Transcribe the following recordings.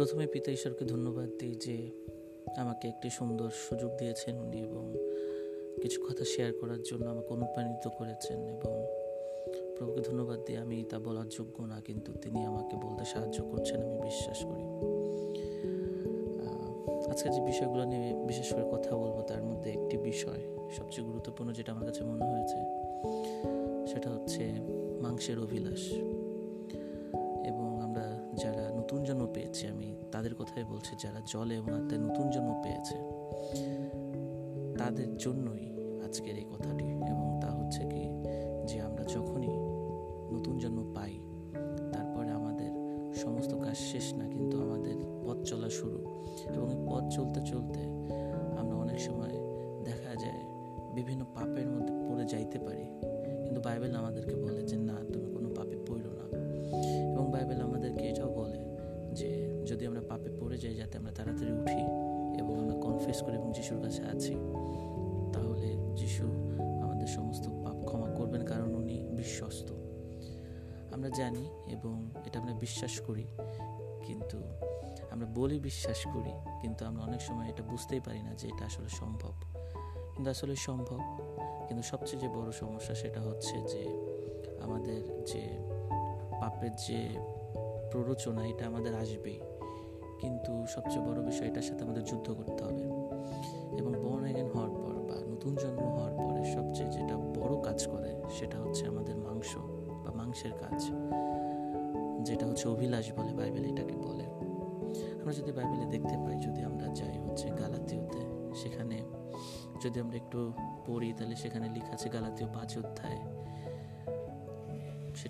প্রথমে পিতা ঈশ্বরকে ধন্যবাদ দিই যে আমাকে একটি সুন্দর সুযোগ দিয়েছেন উনি এবং কিছু কথা শেয়ার করার জন্য আমাকে অনুপ্রাণিত করেছেন এবং প্রভুকে ধন্যবাদ দিয়ে আমি তা বলার যোগ্য না, কিন্তু তিনি আমাকে বলতে সাহায্য করছেন, আমি বিশ্বাস করি। আজকে যে বিষয়গুলো নিয়ে বিশেষ করে কথা বলব, তার মধ্যে একটি বিষয় সবচেয়ে গুরুত্বপূর্ণ যেটা আমার কাছে মনে হয়েছে, সেটা হচ্ছে মাংসের অভিলাষ। জন্ম পেয়েছি। আমি তাদের কথাই বলছি, যারা জলে এবং আত্মায় নতুন জন্ম পেয়েছে, তাদের জন্যই আজকের এই কথাটি। এবং তা হচ্ছে কি, যে আমরা যখনই নতুন জন্ম পাই, তারপরে আমাদের সমস্ত কাজ শেষ না, কিন্তু আমাদের পথ চলা শুরু। এবং এই পথ চলতে চলতে আমরা অনেক সময় দেখা যায়, বিভিন্ন পাপের মধ্যে পড়ে যাইতে পারি। কিন্তু বাইবেল আমাদেরকে বলে যে, না কনফেস করি এবং যিশুর কাছে আছি, তাহলে যিশু আমাদের সমস্ত পাপ ক্ষমা করবেন, কারণ উনি বিশ্বস্ত। আমরা জানি এবং এটা আমরা বিশ্বাস করি, কিন্তু আমরা বলি বিশ্বাস করি, কিন্তু আমরা অনেক সময় এটা বুঝতেই পারি না যে এটা আসলে সম্ভব। কিন্তু আসলে সম্ভব, কিন্তু সবচেয়ে যে বড় সমস্যা সেটা হচ্ছে যে আমাদের যে পাপের যে প্ররোচনা, এটা আমাদের আসবেই। কিন্তু সবচেয়ে বড় বিষয় এটার সাথে আমাদের যুদ্ধ করতে হবে। এবং বর্ন এগেন হওয়ার পর বা নতুন জন্ম হওয়ার পরে সবচেয়ে যেটা বড় কাজ করে সেটা হচ্ছে আমাদের মাংস বা মাংসের কাজ। যেটা হচ্ছে অভিলাষ বলে বাইবেল এটাকে বলে। আমরা যদি বাইবেলে দেখতে পাই, যদি আমরা যাই হচ্ছে গালাতীয়তে, সেখানে যদি আমরা একটু পড়ি, তাহলে সেখানে লেখা আছে গালাতীয় পাঁচ অধ্যায়।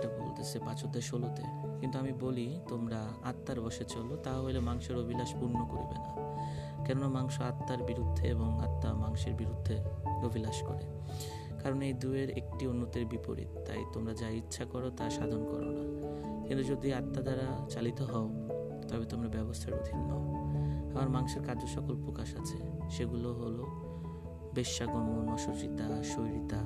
সেটা বলতেছে পাঁচ অধ্যায় ষোলোতে। কিন্তু আমি বলি, তোমরা আত্মার বসে চলো, তাহলে মাংসের অভিলাষ পূর্ণ করিবে না। কেননা মাংস আত্মার বিরুদ্ধে এবং আত্মা মাংসের বিরুদ্ধে অভিলাষ করে। কারণ এই দুয়ের একটি অন্যতের বিপরীত। তাই তোমরা যা ইচ্ছা করো, তা সাধন করো না। কিন্তু যদি আত্মা দ্বারা চালিত হও, তবে তোমরা ব্যবস্থার অধীন নও। আমার মাংসের কার্য সকল প্রকাশ আছে। সেগুলো হলো বেশ্যাগমন, অসচিতা, শৈরিতা,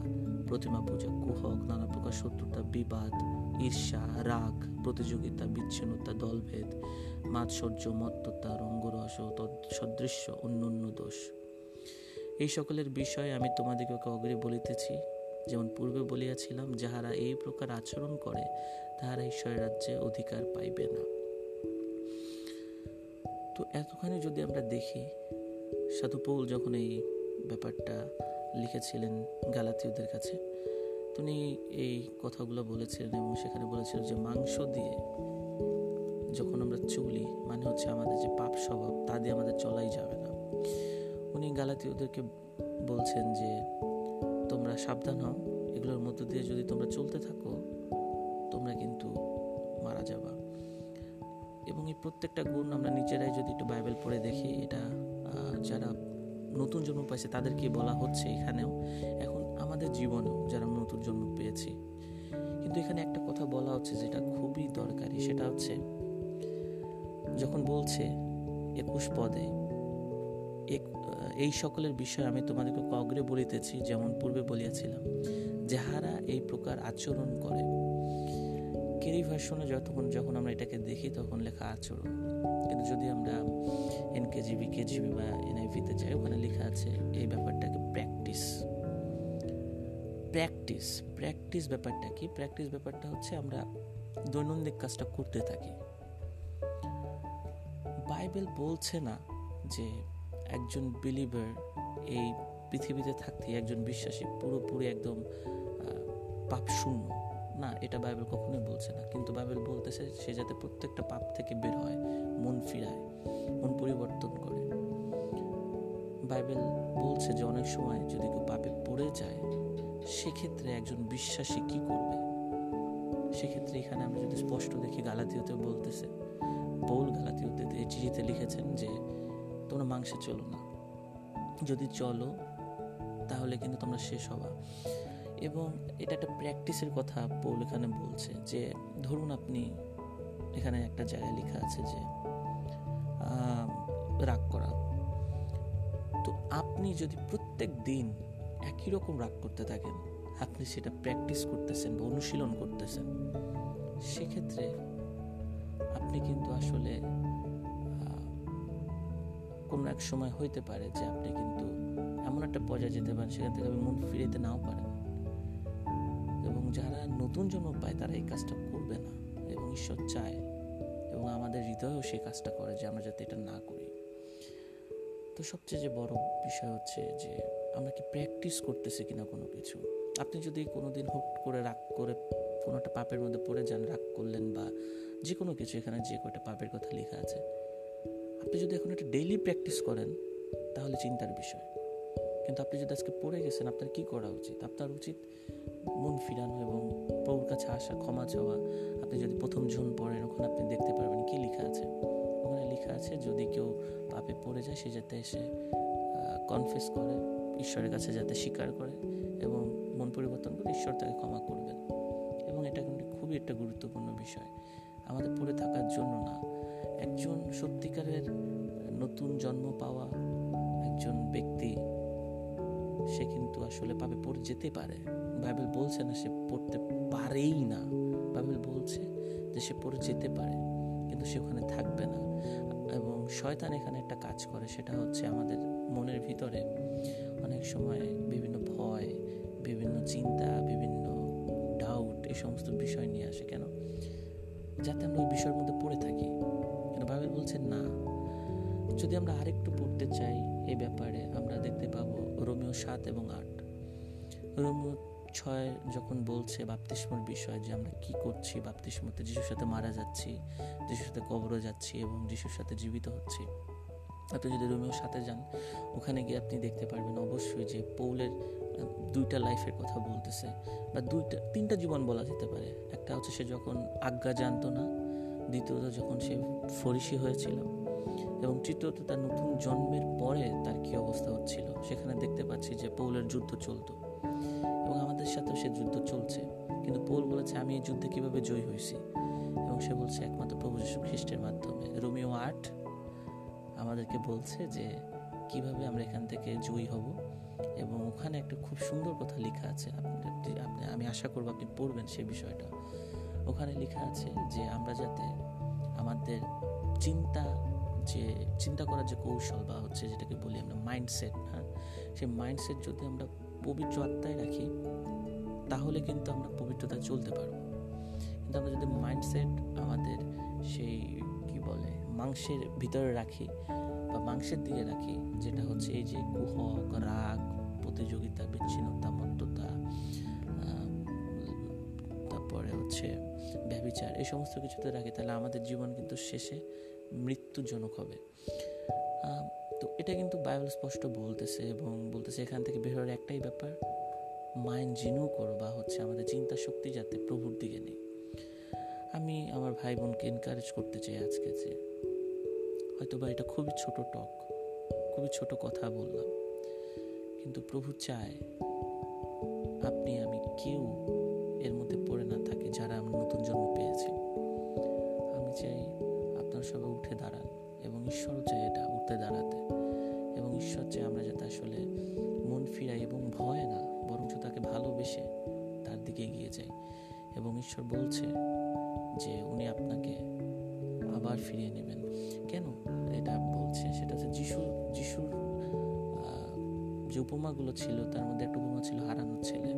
প্রতিমা পূজা, কুহক, নানা প্রকার শত্রুতা, বিবাদ ঈর্ষা, রাগ, প্রতিযোগিতা, বিচ্ছিন্নতা, দলভেদ, মাৎসর্য, মত্ততা, রঙ্গরস ও সদৃশ্য অন্য দোষ। এই সকলের বিষয়ে আমি তোমাদিগকে অগ্রে বলিতেছি, যেমন পূর্বে বলিয়াছিলাম, যাহারা এই প্রকার আচরণ করে, তাহারা ঈশ্বরের রাজ্যে অধিকার পাইবে না। তো এতখানি যদি আমরা দেখি সাধুপৌল যখন এই ব্যাপারটা লিখেছিলেন গালাতীয়দের কাছে তিনি এই কথাগুলো বলেছিলেন এবং সেখানে বলেছিলেন যে মাংস দিয়ে যখন আমরা চলি মানে হচ্ছে আমাদের যে পাপ স্বভাব, তা দিয়ে আমাদের চলাই যাবে না। উনি গালাতীয়দেরকে বলছেন যে, তোমরা সাবধান হও, এগুলোর মধ্য দিয়ে যদি তোমরা চলতে থাকো, তোমরা কিন্তু মারা যাবা। এবং এই প্রত্যেকটা গুণ আমরা নিজেরাই যদি একটু বাইবেল পড়ে দেখি, এটা যারা নতুন জন্ম পাইছে, তাদেরকে বলা হচ্ছে এখানেও। এখন আমাদের জীবনেও পেয়েছি কিন্তু এখানে একটা কথা বলা হচ্ছে যেটা খুবই দরকারি, সেটা হচ্ছে যখন বলছে একুশ পদে এই সকলের বিষয় আমি তোমাদেরকে অগ্রে বলিতেছি, যেমন পূর্বে বলিয়াছিলাম যাহারা এই প্রকার আচরণ করে। কেরি ভার্সনে যতক্ষণ যখন আমরা এটাকে দেখি তখন লেখা আচরণ। কিন্তু যদি আমরা এন কেজিবি কেজিবি বা এনআইভিতে যাই, ওখানে লেখা আছে এই ব্যাপারটাকে প্র্যাকটিস প্র্যাকটিস প্র্যাকটিস ব্যাপারটা কি? প্র্যাকটিস ব্যাপারটা হচ্ছে আমরা দৈনন্দিন কাজটা করতে থাকি। বাইবেল বলছে না যে একজন বিলিভার এই পৃথিবীতে থাকতে একজন বিশ্বাসী পুরোপুরি একদম পাপ শূন্য না, এটা বাইবেল কখনোই বলছে না। কিন্তু বাইবেল বলতেছে সে যাতে প্রত্যেকটা পাপ থেকে বের হয়, মন ফিরায়, মন পরিবর্তন করে। বাইবেল বলছে যে অনেক সময় যদি কেউ পাপে পড়ে যায় সেক্ষেত্রে একজন বিশ্বাসী কি করবে? সেক্ষেত্রে এখানে আমরা যদি স্পষ্ট দেখি গালাতিওতে বলতেছে। পৌল গালাতিওতে চিঠিতে লিখেছেন যে, তোমরা মাংসে চলো না। যদি চলো, তাহলে কিন্তু তোমরা শেষ হবা। এবং এটা একটা প্র্যাকটিসের কথা পৌল এখানে বলছে যে, ধরুন আপনি এখানে একটা জায়গায় লেখা আছে যে রাগ করা। তো আপনি যদি প্রত্যেক দিন একই রকম রাগ করতে থাকেন। আপনি সেটা প্র্যাকটিস করতেছেন বা অনুশীলন করতেছেন। সেক্ষেত্রে আপনি কিন্তু আসলে কোনো এক সময় হইতে পারে যে আপনি কিন্তু এমন একটা পর্যায়ে যেতে পারেন সেখান থেকে আপনি মন ফিরিতে নাও পারেন। এবং যারা নতুন জন্ম পায় তারা এই কাজটা করবে না এবং ঈশ্বর চায় এবং আমাদের হৃদয়েও সেই কাজটা করে যে আমরা যাতে এটা না করি। তো সবচেয়ে যে বড় বিষয় হচ্ছে যে আমরা কি প্র্যাকটিস করতেছি কিনা কোনো কিছু। আপনি যদি কোনো দিন হুট করে রাগ করে কোনো একটা পাপের মধ্যে পড়ে যান, রাগ করলেন বা যে কোনো কিছু, এখানে যে কয়টা পাপের কথা লেখা আছে। আপনি যদি এখন একটা ডেইলি প্র্যাকটিস করেন, তাহলে চিন্তার বিষয়। কিন্তু আপনি যদি আজকে পড়ে গেছেন, আপনার কি করা উচিত? আপনার উচিত মন ফিরানো এবং প্রভুর কাছে আসা, ক্ষমা চাওয়া। আপনি যদি প্রথম জন পড়েন, ওখানে আপনি দেখতে পারবেন কি লেখা আছে। ওখানে লেখা আছে, যদি কেউ পাপে পড়ে যায়, সে যাতে এসে কনফেস করে। ঈশ্বরের কাছে যাতে স্বীকার করে এবং মন পরিবর্তন করে ঈশ্বর তাকে ক্ষমা করবেন। এবং এটা কিন্তু খুবই একটা গুরুত্বপূর্ণ বিষয়। আমাদের পড়ে থাকার জন্য না। একজন সত্যিকারের নতুন জন্ম পাওয়া একজন ব্যক্তি, সে কিন্তু আসলে পাবে পড়ে যেতে পারে। বাইবেল বলছে না সে পড়তে পারেই না। বাইবেল বলছে যে সে পড়ে যেতে পারে, কিন্তু সে ওখানে থাকবে না। এবং শয়তান এখানে একটা কাজ করে, সেটা হচ্ছে আমাদের মনের ভিতরে অনেক সময় বিভিন্ন ভয়, বিভিন্ন চিন্তা, বিভিন্ন ডাউট এই সমস্ত বিষয় নিয়ে আসে কেন? যাতে আমরা ওই বিষয়ের মধ্যে পড়ে থাকি। কিন্তু বাইবেল বলছে না? যদি আমরা আরেকটু পড়তে চাই এই ব্যাপারে, আমরা দেখতে পাবো রোমিও সাত এবং আট। রোমিও ছয় যখন বলছে বাপ্তিস্মর বিষয় যে আমরা কি করছি বাপ্তিস্মতে যিশুর সাথে মারা যাচ্ছি, যিশুর সাথে কবরও যাচ্ছি এবং যিশুর সাথে জীবিত হচ্ছি। আপনি যদি রোমিও সাথে যান, ওখানে গিয়ে আপনি দেখতে পারবেন অবশ্যই যে পৌলের দুইটা লাইফের কথা বলতেছে বা দুইটা, তিনটা জীবন বলা যেতে পারে। একটা হচ্ছে সে যখন আজ্ঞা জানতো না, দ্বিতীয়ত যখন সে ফরিসি হয়েছিল এবং তৃতীয়ত তার নতুন জন্মের পরে তার কি অবস্থা হচ্ছিল, সেখানে দেখতে পাচ্ছি যে পৌলের যুদ্ধ চলতো এবং আমাদের সাথেও সে যুদ্ধ চলছে। কিন্তু পৌল বলেছে, আমি এই যুদ্ধে কীভাবে জয়ী হয়েছি? এবং সে বলছে, একমাত্র প্রভু যীশু খ্রিস্টের মাধ্যমে। রোমিও আট আমাদেরকে বলছে যে কীভাবে আমরা এখান থেকে জয়ী হব এবং ওখানে একটা খুব সুন্দর কথা লেখা আছে। আপনি আপনি আমি আশা করব আপনি পড়বেন সেই বিষয়টা। ওখানে লেখা আছে যে আমরা যাতে আমাদের চিন্তা যে চিন্তা করার যে কৌশল বা হচ্ছে যেটাকে বলি আমরা মাইন্ডসেট হ্যাঁ? সেই মাইন্ডসেট যদি আমরা পবিত্র আত্মায় রাখি, তাহলে কিন্তু আমরা পবিত্রতা চলতে পারব। কিন্তু আমরা যদি মাইন্ডসেট আমাদের সেই বলে, মাংসের ভিতরে রাখি বা মাংসের দিকে রাখি, যেটা হচ্ছে এই যে কুহক রাগ, প্রতিযোগিতা বিচ্ছিন্নতা মত্ততা তারপরে হচ্ছে ব্যবিচার এই সমস্ত কিছুতে রাখি, তাহলে আমাদের জীবন কিন্তু শেষে মৃত্যুজনক হবে। তো এটা কিন্তু বাইবেল স্পষ্ট বলতেছে এবং বলতেছে এখান থেকে বের হওয়ার একটাই ব্যাপার, মাইন্ড জিনু করো বা হচ্ছে আমাদের চিন্তা শক্তি যাতে প্রভুর দিকে নেই। আমি আমার ভাই বোনকে এনকারেজ করতে চাই আজকে যে হয়তো বা এটা খুবই ছোট টক খুবই ছোট কথা বললাম। কিন্তু প্রভু চায় আপনি, আমি কেউ এর মধ্যে পড়ে না থাকি, যারা আমি নতুন জন্ম পেয়েছি। ফিরিয়ে নেবেন। কেন? এটা বলছে, সেটা হচ্ছে যিশু যিশুর যে উপমাগুলো ছিল, তার মধ্যে একটা উপমা ছিল, হারানোর ছেলে।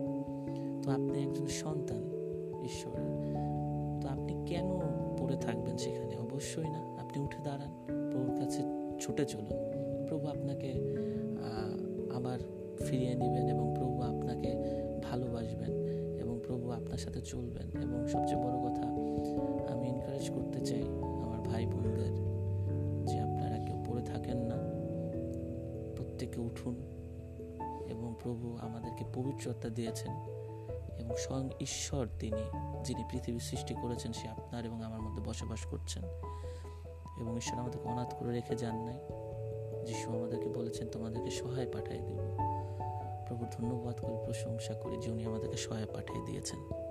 তো আপনি একজন সন্তান ঈশ্বরের, তো আপনি কেন পড়ে থাকবেন সেখানে? অবশ্যই না। আপনি উঠে দাঁড়ান, প্রভুর কাছে ছুটে চলুন। প্রভু আপনাকে আবার ফিরিয়ে নেবেন এবং প্রভু আপনাকে ভালোবাসবেন এবং প্রভু আপনার সাথে চলবেন। এবং সবচেয়ে বড় কথা, আমি এনকারেজ করতে চাই ভাই বোনদের যে আপনারা কেউ পড়ে থাকেন না, প্রত্যেকে উঠুন এবং প্রভু আমাদেরকে পবিত্রতা দিয়েছেন এবং স্বয়ং ঈশ্বর তিনি, যিনি পৃথিবী সৃষ্টি করেছেন, সে আপনার এবং আমার মধ্যে বসবাস করছেন এবং ঈশ্বর আমাদেরকে অনাথ করে রেখে যান নাই। যিশু আমাদেরকে বলেছেন, তোমাদেরকে সহায় পাঠিয়ে দেব। প্রভু, ধন্যবাদ করে, প্রশংসা করি যে উনি আমাদেরকে সহায় পাঠিয়ে দিয়েছেন।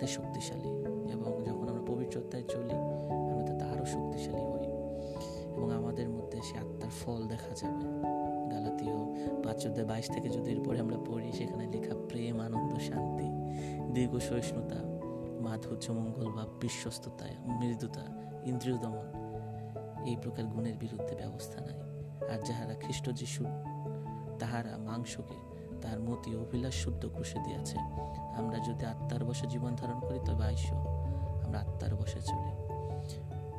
তাহাতে শক্তিশালী এবং যখন আমরা পবিত্রতায় চলি, আমরা তাতে আরও শক্তিশালী হই। এবং আমাদের মধ্যে সে আত্মার ফল দেখা যাবে। গালাতীয় পাঁচ চোদ্দ বাইশ থেকে যদি এরপরে আমরা পড়ি, সেখানে লেখা প্রেম, আনন্দ, শান্তি, দীর্ঘ সহিষ্ণুতা, মাধুর্য, মঙ্গল বা বিশ্বস্ততা, মৃদুতা, ইন্দ্রিয় দমন, এই প্রকার গুণের বিরুদ্ধে ব্যবস্থা নাই। আর যাহারা খ্রিস্ট যিশু, তাহারা মাংসকে তাহার মতি অভিলাষ শুদ্ধ ক্রুশে দিয়াছে। আমরা যদি আত্মার বসে জীবন ধারণ করি, তবে আইস, আমরা আত্মার বসে চলি।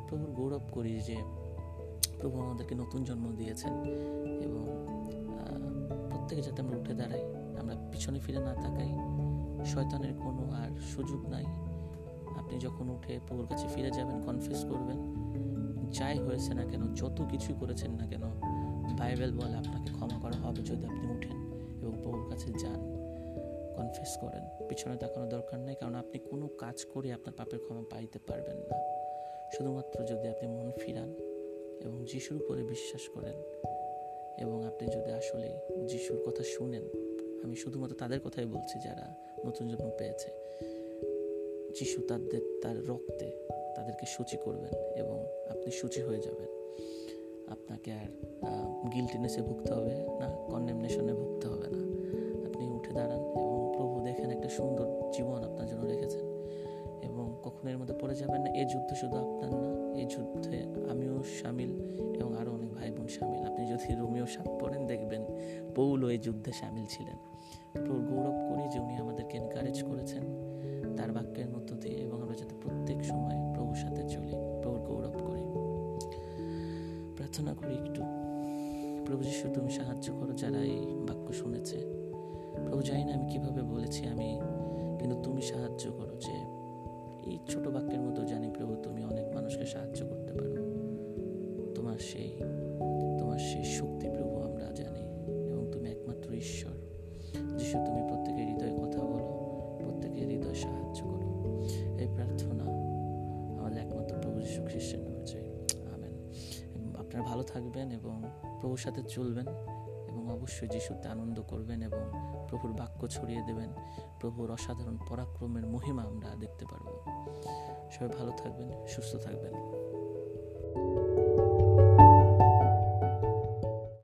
প্রভুর গৌরব করি যে, প্রভু আমাদেরকে নতুন জন্ম দিয়েছেন এবং প্রত্যেকে যাতে আমরা উঠে দাঁড়াই, আমরা পিছনে ফিরে না তাকাই, শয়তানের কোনো আর সুযোগ নাই। আপনি যখন উঠে প্রভুর কাছে ফিরে যাবেন কনফিউজ করবেন, যাই হয়েছে না কেন, যত কিছুই করেছেন না কেন বাইবেল বলে আপনাকে ক্ষমা করা হবে যদি আপনি উঠেন। এবং প্রভুর কাছে যান। কনফেস করেন। পিছনে তাকানোর দরকার নেই, কারণ আপনি কোনো কাজ করে আপনার পাপের ক্ষমা পাইতে পারবেন না। শুধুমাত্র যদি আপনি মন ফিরান এবং যিশুর উপরে বিশ্বাস করেন এবং আপনি যদি আসলে যিশুর কথা শুনেন, আমি শুধুমাত্র তাদের কথাই বলছি যারা নতুন জন্ম পেয়েছে। যিশু তাদের, তার রক্তে তাদেরকে সূচি করবেন এবং আপনি সূচি হয়ে যাবেন। আপনাকে আর গিলটিনেসে ভুগতে হবে না কন্ডেমনেশনে ভুগতে হবে না। আপনি উঠে দাঁড়ান এবং প্রভু দেখেন একটা সুন্দর জীবন আপনার জন্য রেখেছেন। এবং কখনো এর মধ্যে পড়ে যাবেন না, এই যুদ্ধ শুধু আপনার না, এই যুদ্ধে আমিও সামিল এবং আরও অনেক ভাই বোন সামিল। আপনি যদি রোমিও সাপ পড়েন, দেখবেন পৌলও এই যুদ্ধে সামিল ছিলেন। প্রভুর গৌরব করি যে উনি আমাদেরকে এনকারেজ করেছেন তার বাক্যের মধ্য দিয়ে এবং আমরা যাতে প্রত্যেক সময় প্রভুর সাথে চলি, প্রভুর গৌরব করি। প্রার্থনা করি একটু। প্রভু যিশু, তুমি সাহায্য করো যারা এই বাক্য শুনেছে। প্রভু জানি না আমি কীভাবে বলেছি, আমি কিন্তু তুমি সাহায্য করো যে এই ছোট বাক্যের মতো জানি প্রভু তুমি অনেক মানুষকে সাহায্য করতে পারো। তোমার সেই তোমার সেই শক্তি প্রভু আমরা জানি এবং তুমি একমাত্র ঈশ্বর। যিশু, তুমি প্রত্যেকের হৃদয়ে কথা বলো, প্রত্যেকের হৃদয় সাহায্য করো। এই প্রার্থনা আমাদের একমাত্র প্রভু যিশু খ্রিস্টের ভালো থাকবেন এবং প্রভুর সাথে চলবেন এবং অবশ্যই যিশুতে আনন্দ করবেন এবং প্রভুর বাক্য ছড়িয়ে দেবেন। প্রভুর অসাধারণ পরাক্রমের মহিমা আমরা দেখতে পারব। সবাই ভালো থাকবেন, সুস্থ থাকবেন।